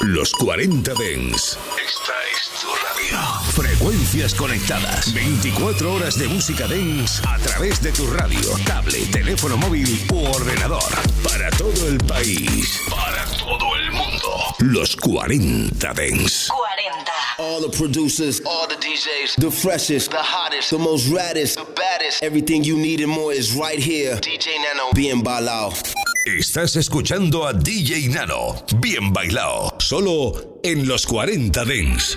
Los 40 Dens. Esta es tu radio. Frecuencias conectadas. 24 horas de música dance a través de tu radio, tablet, teléfono móvil u ordenador. Para todo el país. Para todo el mundo. Los 40 Dens. 40. All the producers, all the DJs, the freshest, the hottest, the most raddest, the baddest. Everything you need and more is right here. DJ Nano, bien balao. Estás escuchando a DJ Nano. Bien bailado. Solo en los 40 Dens.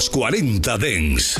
Los 40 Dens.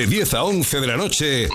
De 10 a 11 de la noche,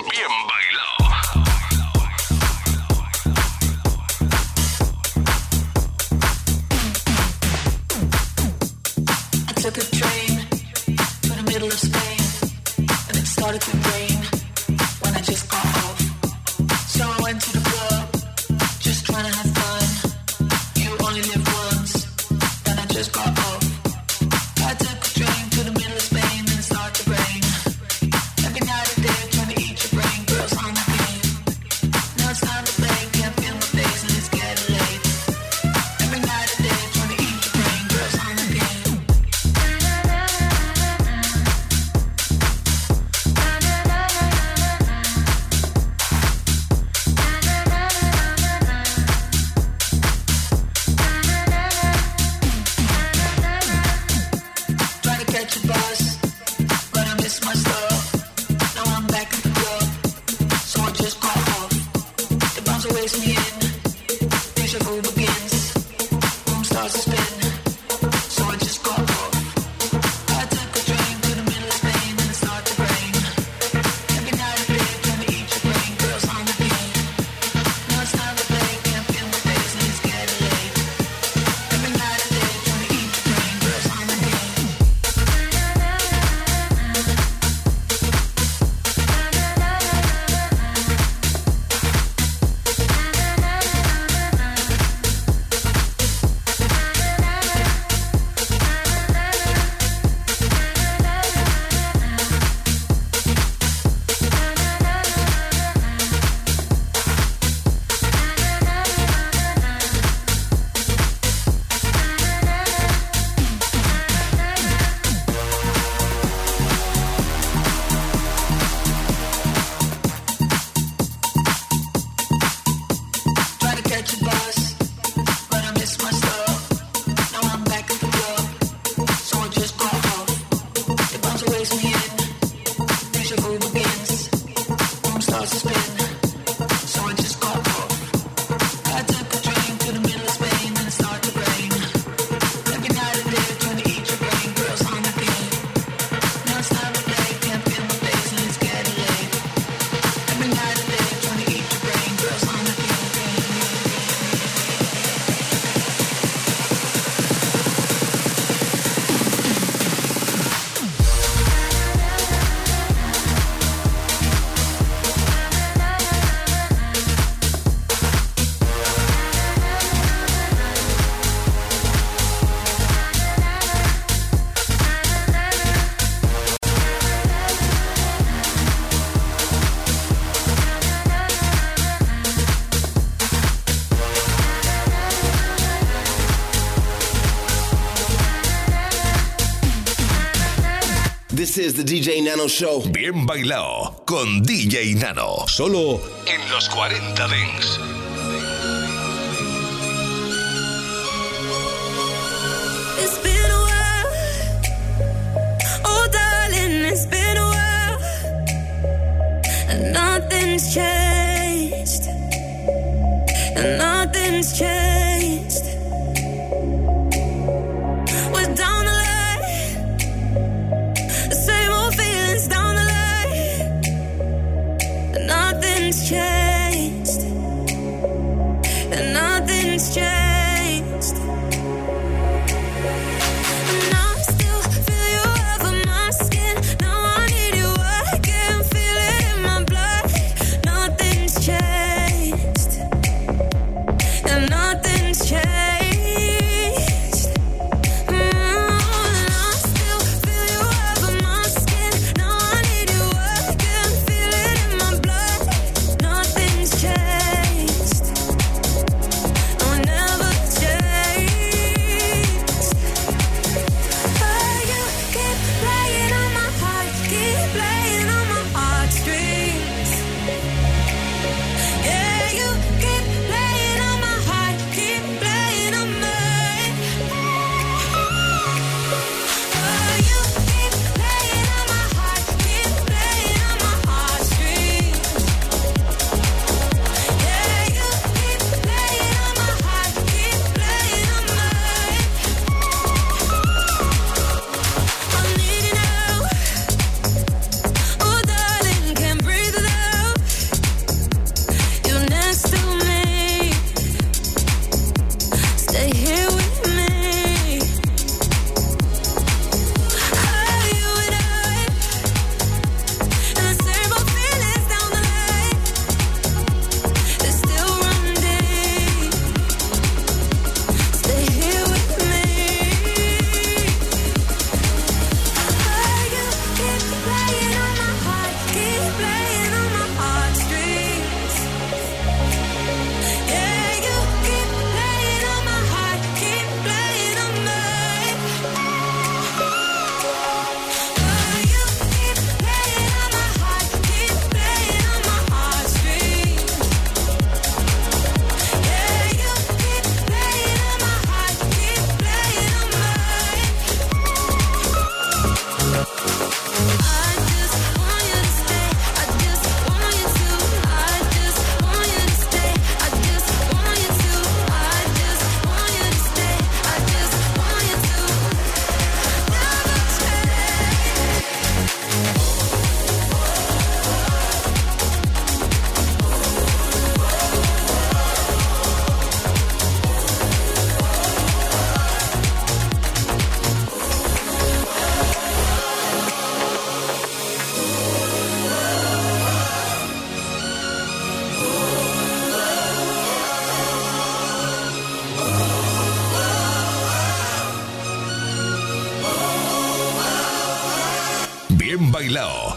Is the DJ Nano Show. Bien bailado con DJ Nano. Solo en los 40 Dings.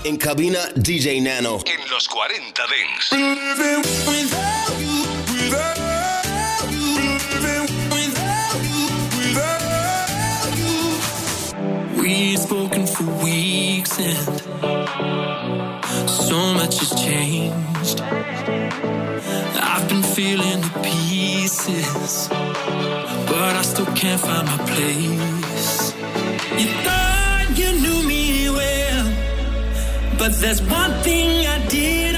En cabina DJ Nano. En los 40 Dents. We've spoken for weeks and so much has changed. I've been feeling the pieces, but I still can't find my place. But there's one thing I did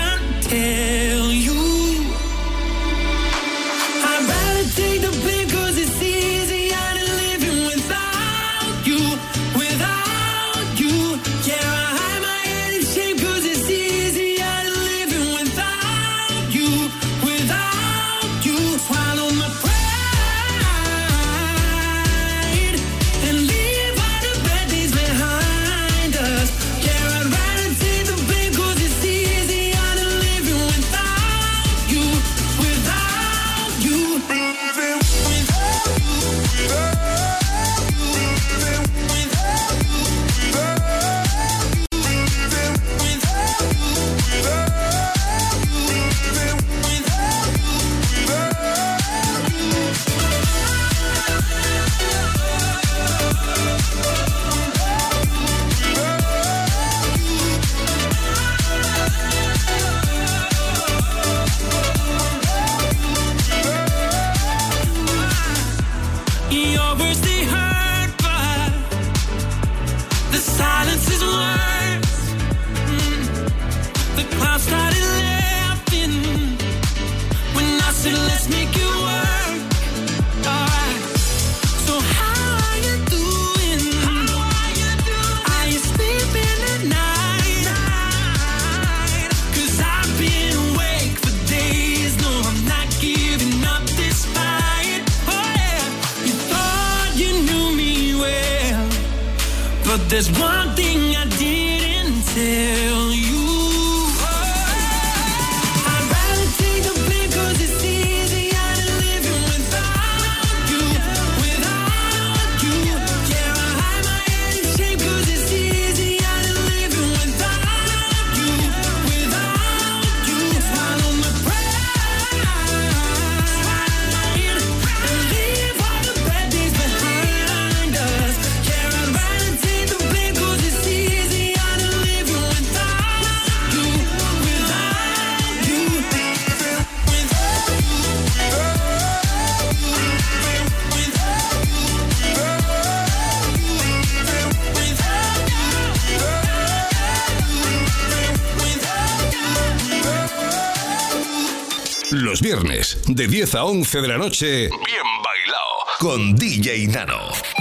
De 10 a 11 de la noche, bien bailado con DJ Nano.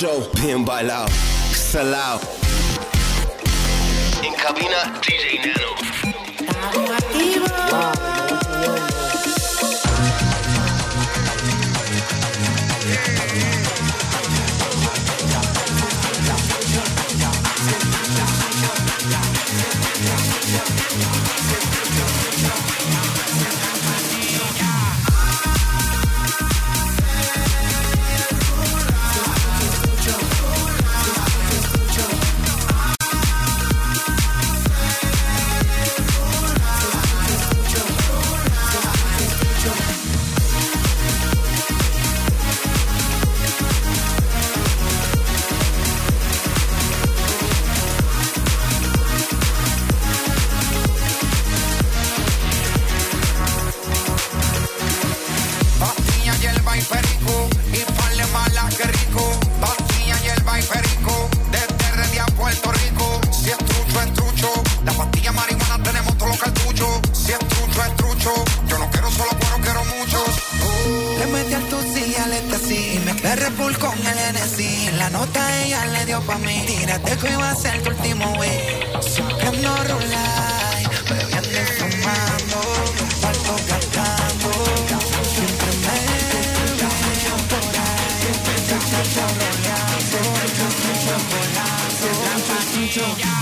show. Bien bailao, Salao. En cabina, vete así. Red con el Hennessy. En la nota ella le dio pa' mí. Tírate que iba a ser tu último wey. Siempre Siempre me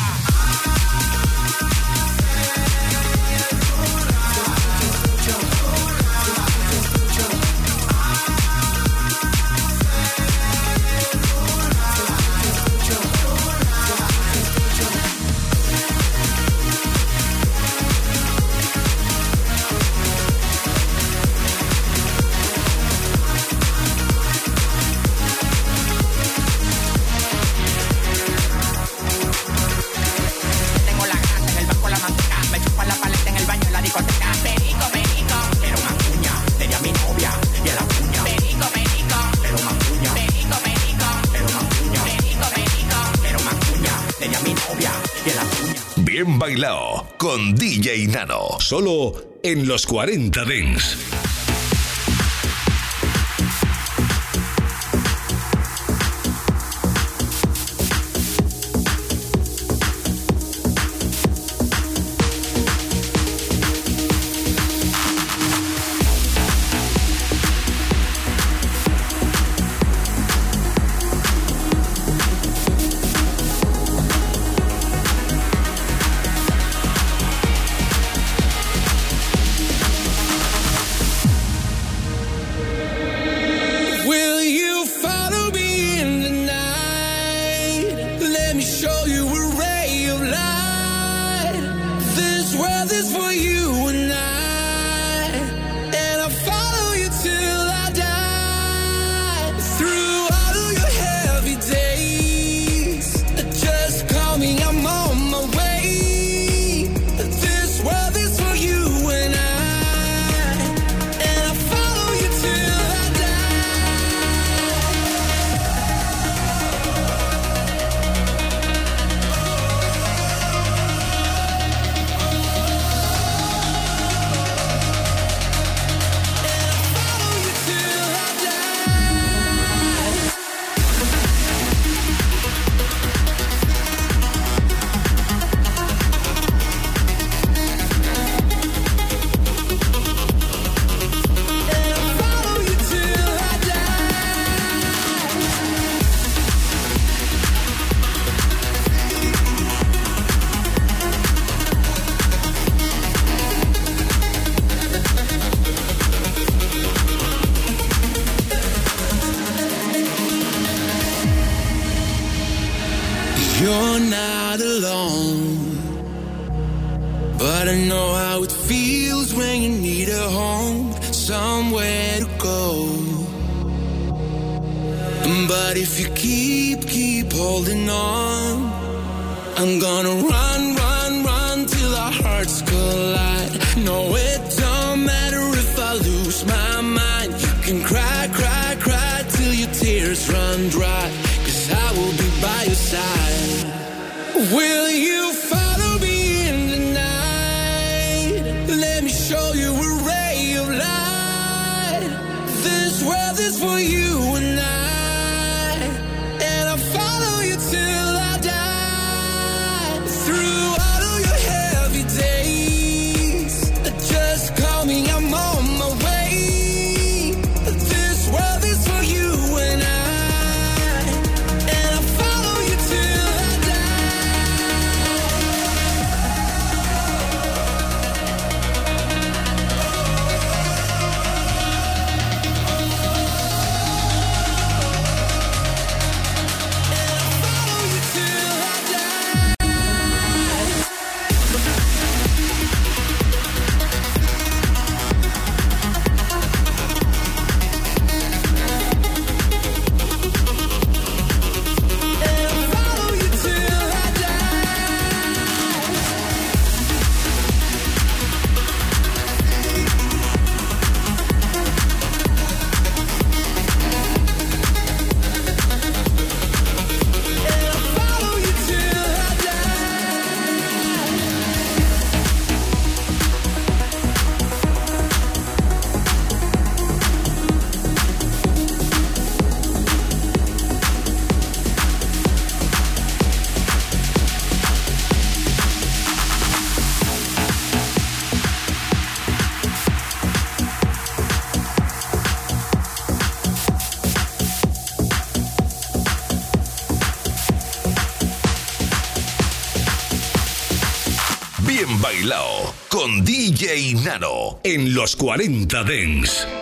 Bailao con DJ Nano. Solo en los 40 Dings. This is for you en los 40 Dents.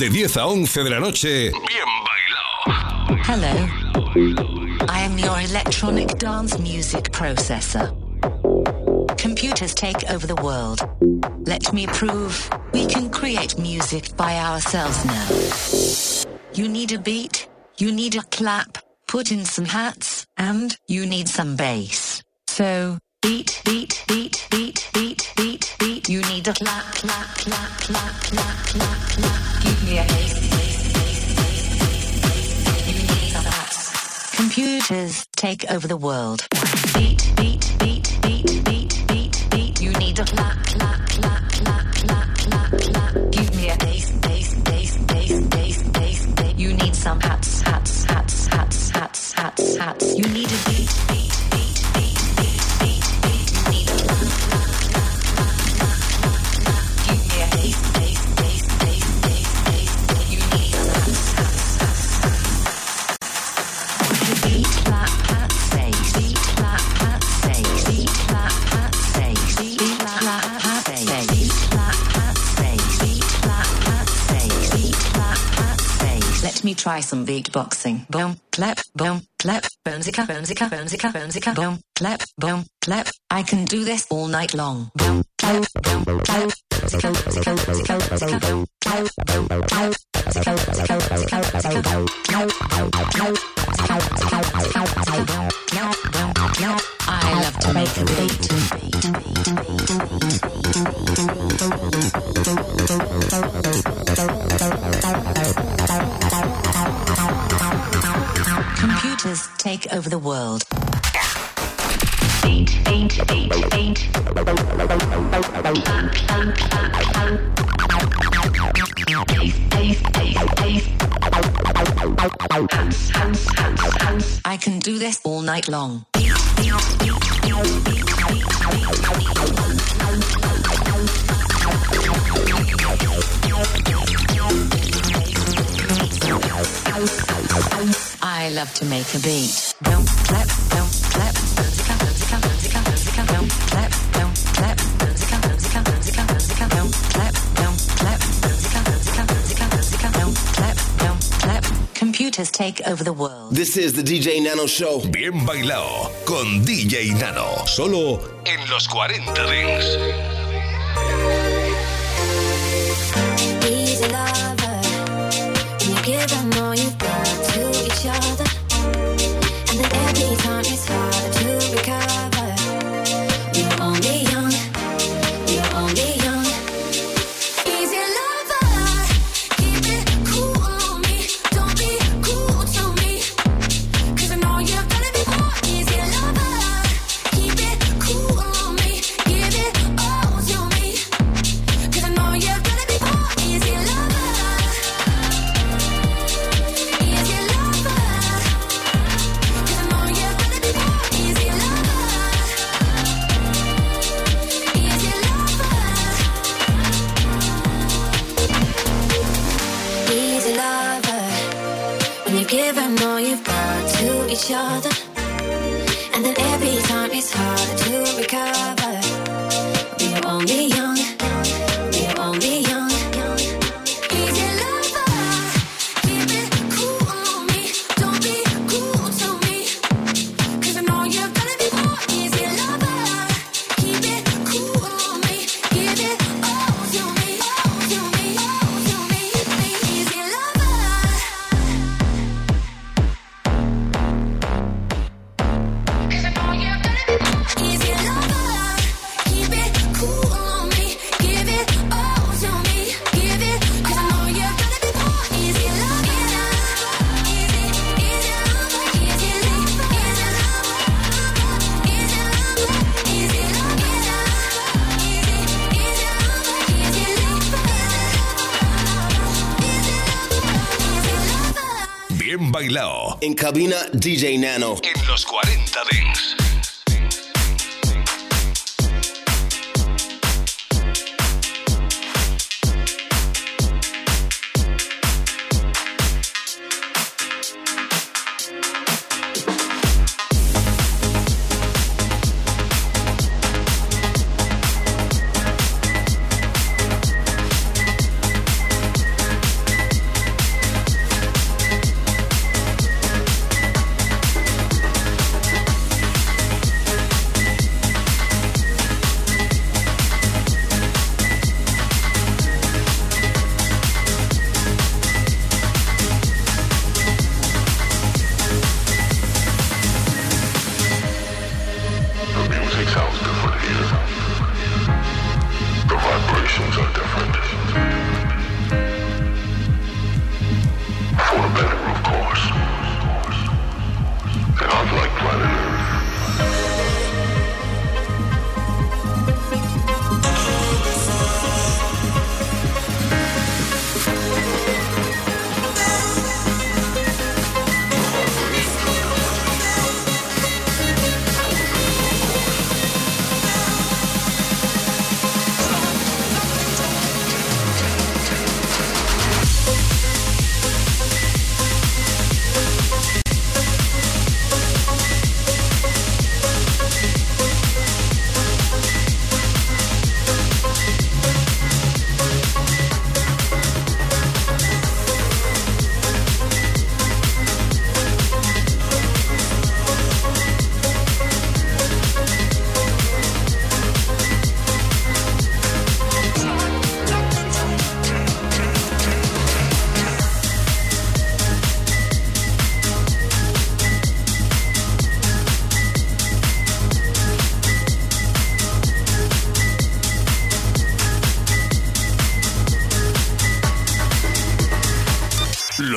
De 10 a 11 de la noche. Bien bailao. Hello. I am your electronic dance music processor. Computers take over the world. Let me prove we can create music by ourselves now. You need a beat, you need a clap, put in some hats, and you need some bass. So, beat, beat, beat, beat, beat, beat, beat. You need a clap, clap, clap, clap, clap, clap, clap. Give me a bass, bass, bass. Computers take over the world. Beat, beat, beat, beat, beat, beat, beat. You need a clap, clap, clap, clap, clap, clap, clap. Give me a bass, bass, bass, bass, bass, bass, bass. You need some hats, hats, hats, hats, hats, hats, hats. You need a beat, beat, try some beatboxing. Boom, clap, boom, clap, boomzika, boomzika, boomzika, boomzika, boom, clap, boom, clap. I can do this all night long. Boom, clap, boom, clap. I love to make a beat. The world. Beat, beat, beat, beat. I can do this all night long. I love to make a beat. Take over the world. This is the DJ Nano Show. Bien bailao. Con DJ Nano. Solo en los 40 Dance. En cabina, DJ Nano. En los 40 Dings.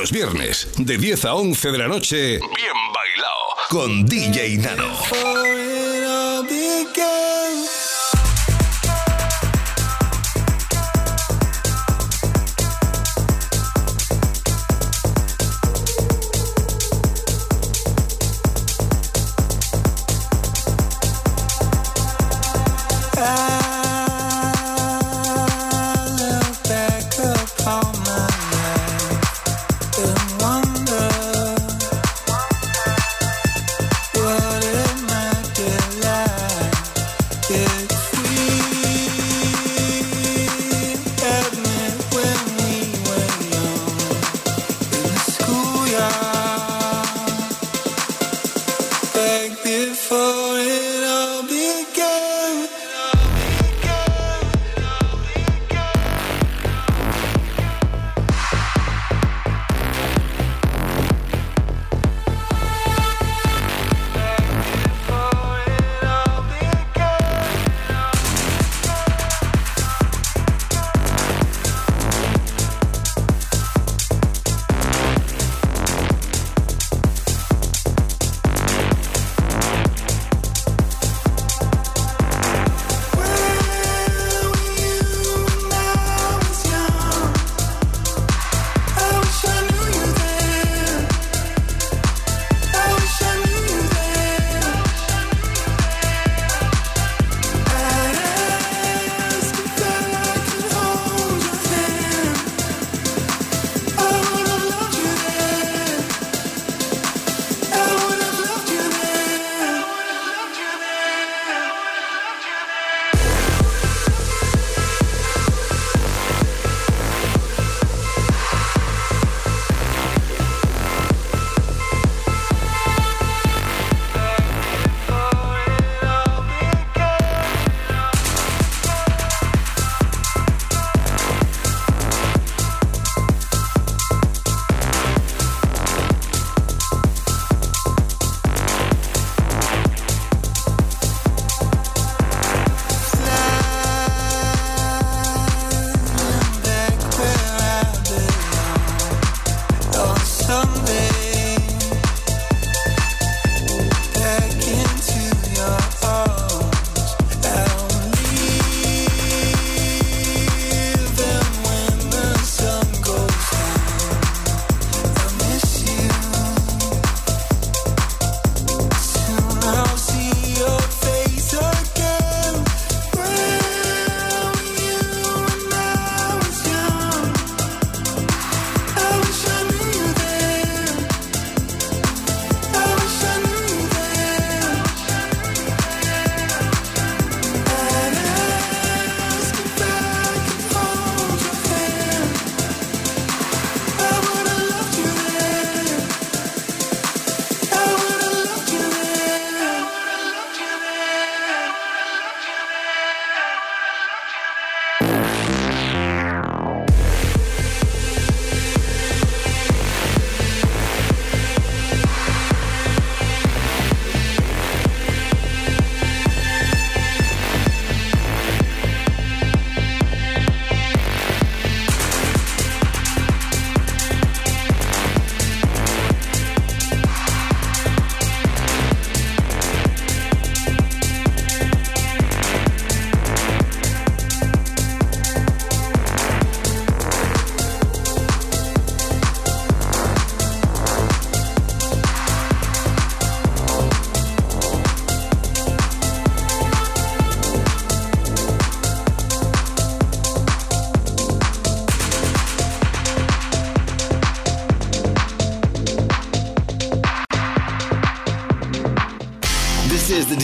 Los viernes, de 10 a 11 de la noche, bien bailado con DJ Nano.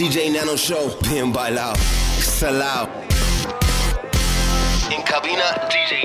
DJ Nano Show, bien bailao, Salao. In cabina, DJ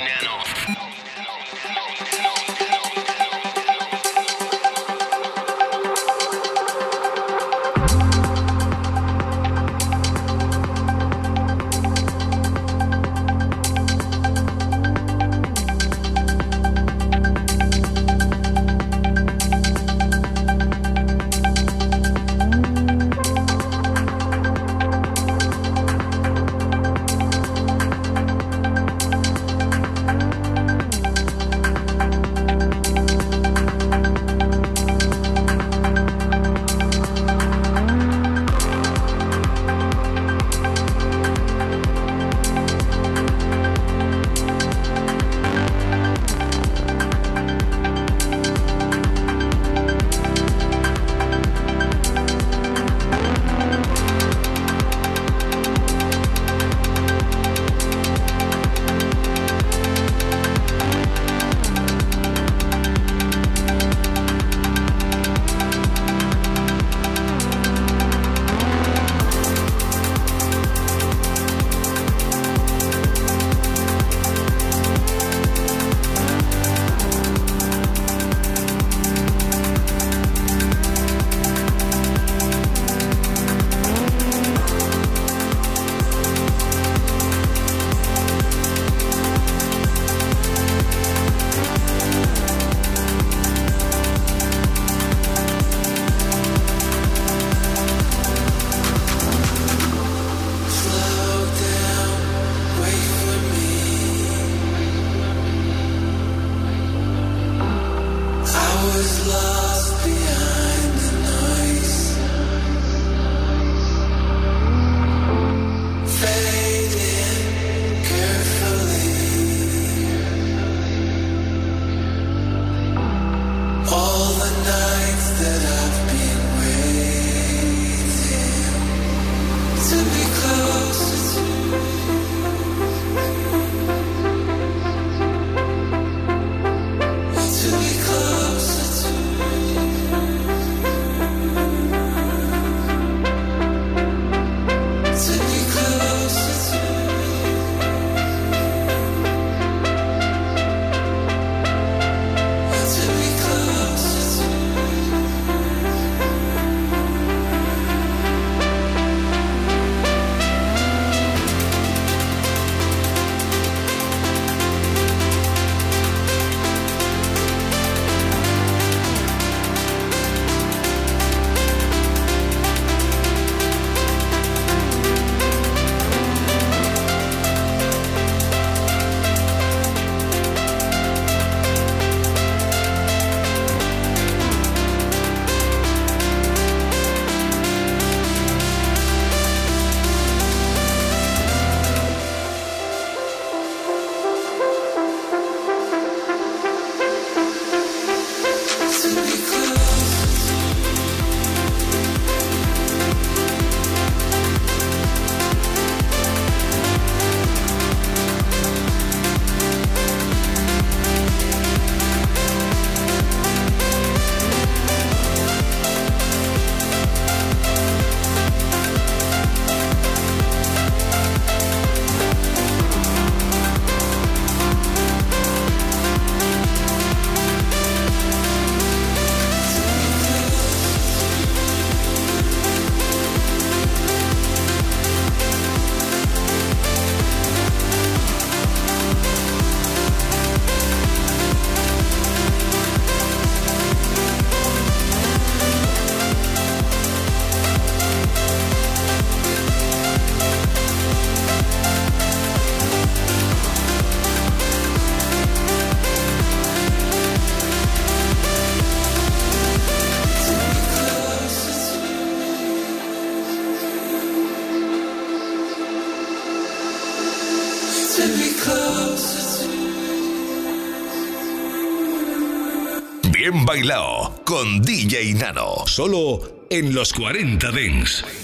Bien bailado con DJ Nano. Solo en los 40 Dents.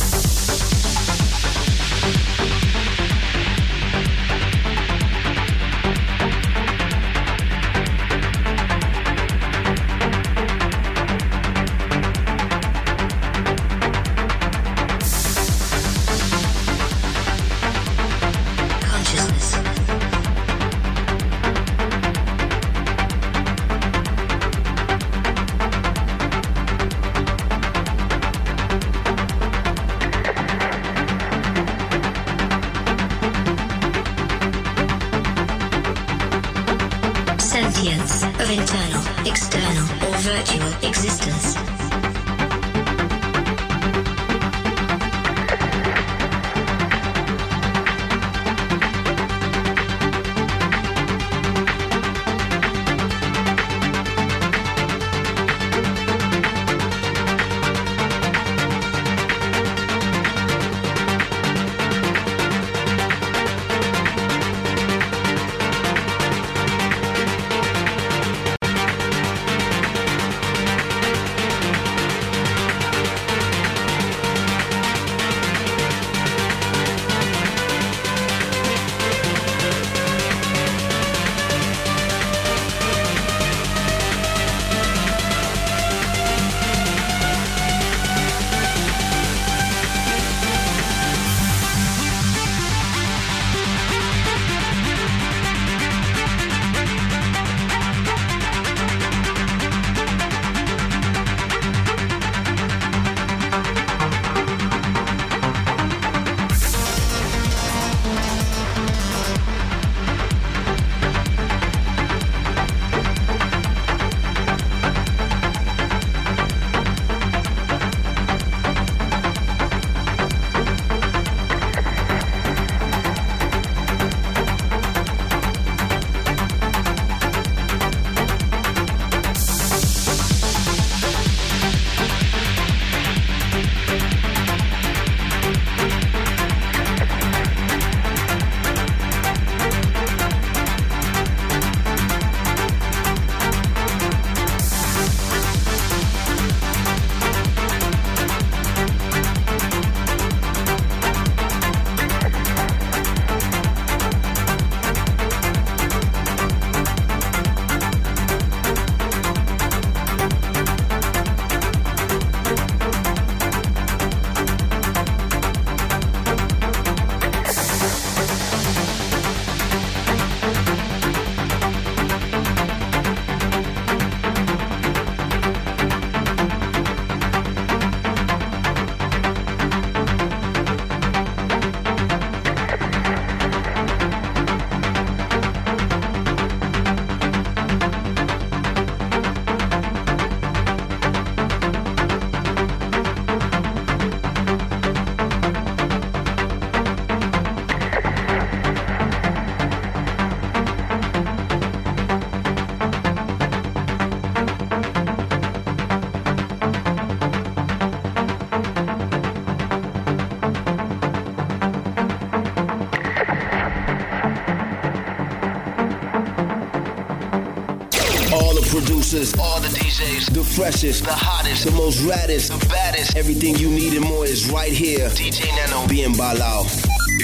All the producers, all the DJs, the freshest, the hottest, the most raddest, the baddest. Everything you need and more is right here. DJ Nano, bien bailao.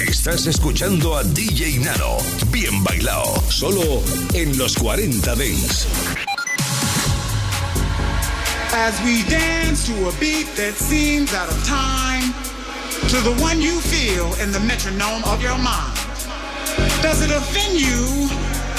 Estás escuchando a DJ Nano. Bien bailao. Solo en los 40 Dance. As we dance to a beat that seems out of time, to the one you feel in the metronome of your mind. Does it offend you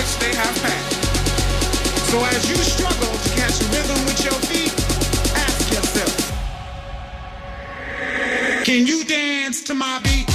Which they have passed. So as you struggle to catch rhythm with your feet, ask yourself, can you dance to my beat?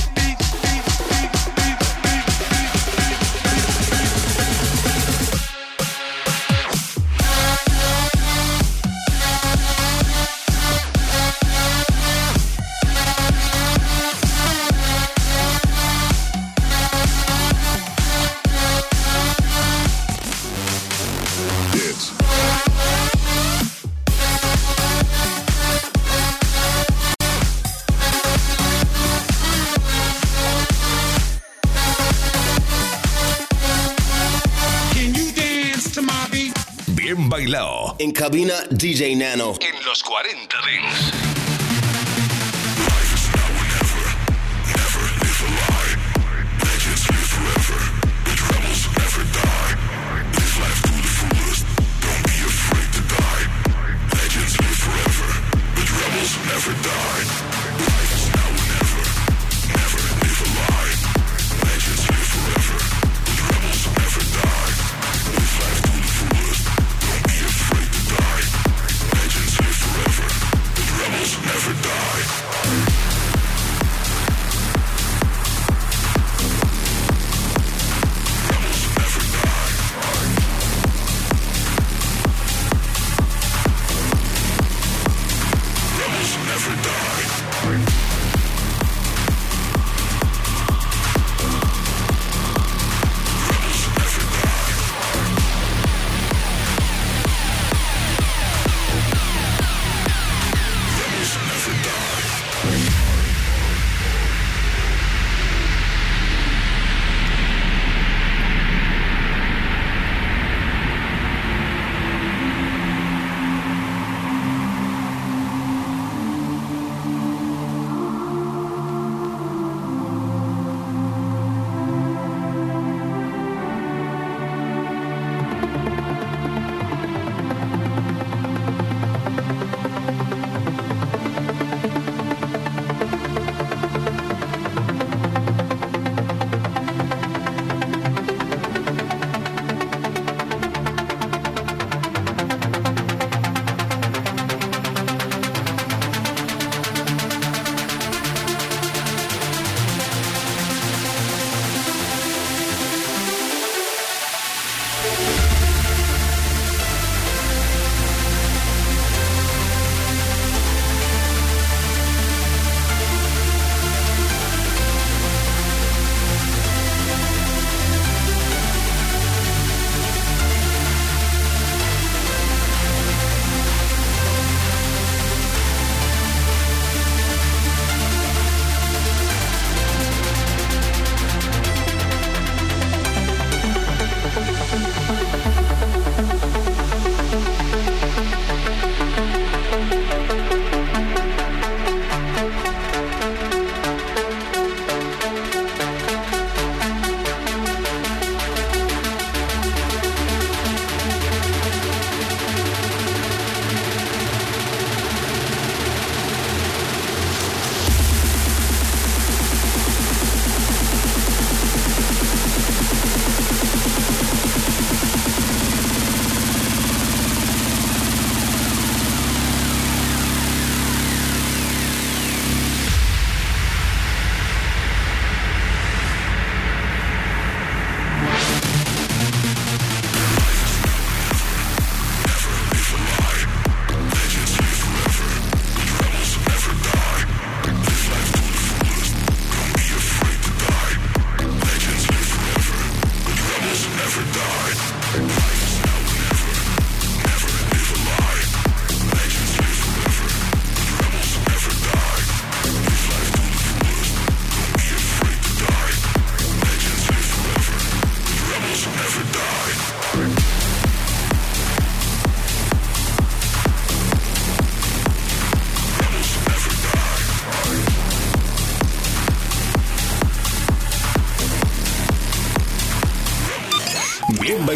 En cabina, DJ Nano. En los 40 Dents.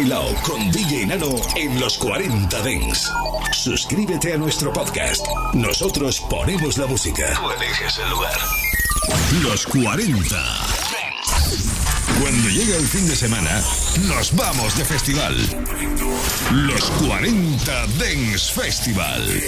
Bien bailado con DJ Nano en los 40 Dents. Suscríbete a nuestro podcast. Nosotros ponemos la música. Tú eliges el lugar. Los 40. Cuando llega el fin de semana, nos vamos de festival. Los 40 Dance Festival.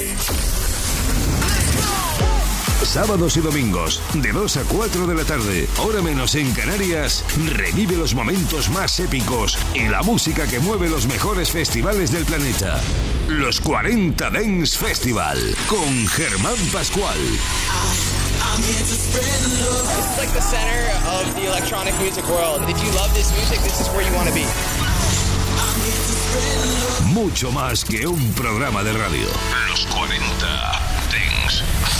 Sábados y domingos, de 2 a 4 de la tarde, hora menos en Canarias, revive los momentos más épicos y la música que mueve los mejores festivales del planeta. Los 40 Dance Festival, con Germán Pascual. Is like the center of the electronic music world. If you love this music, this is where you want to be. Mucho más que un programa de radio. Los 40 Dance Festival.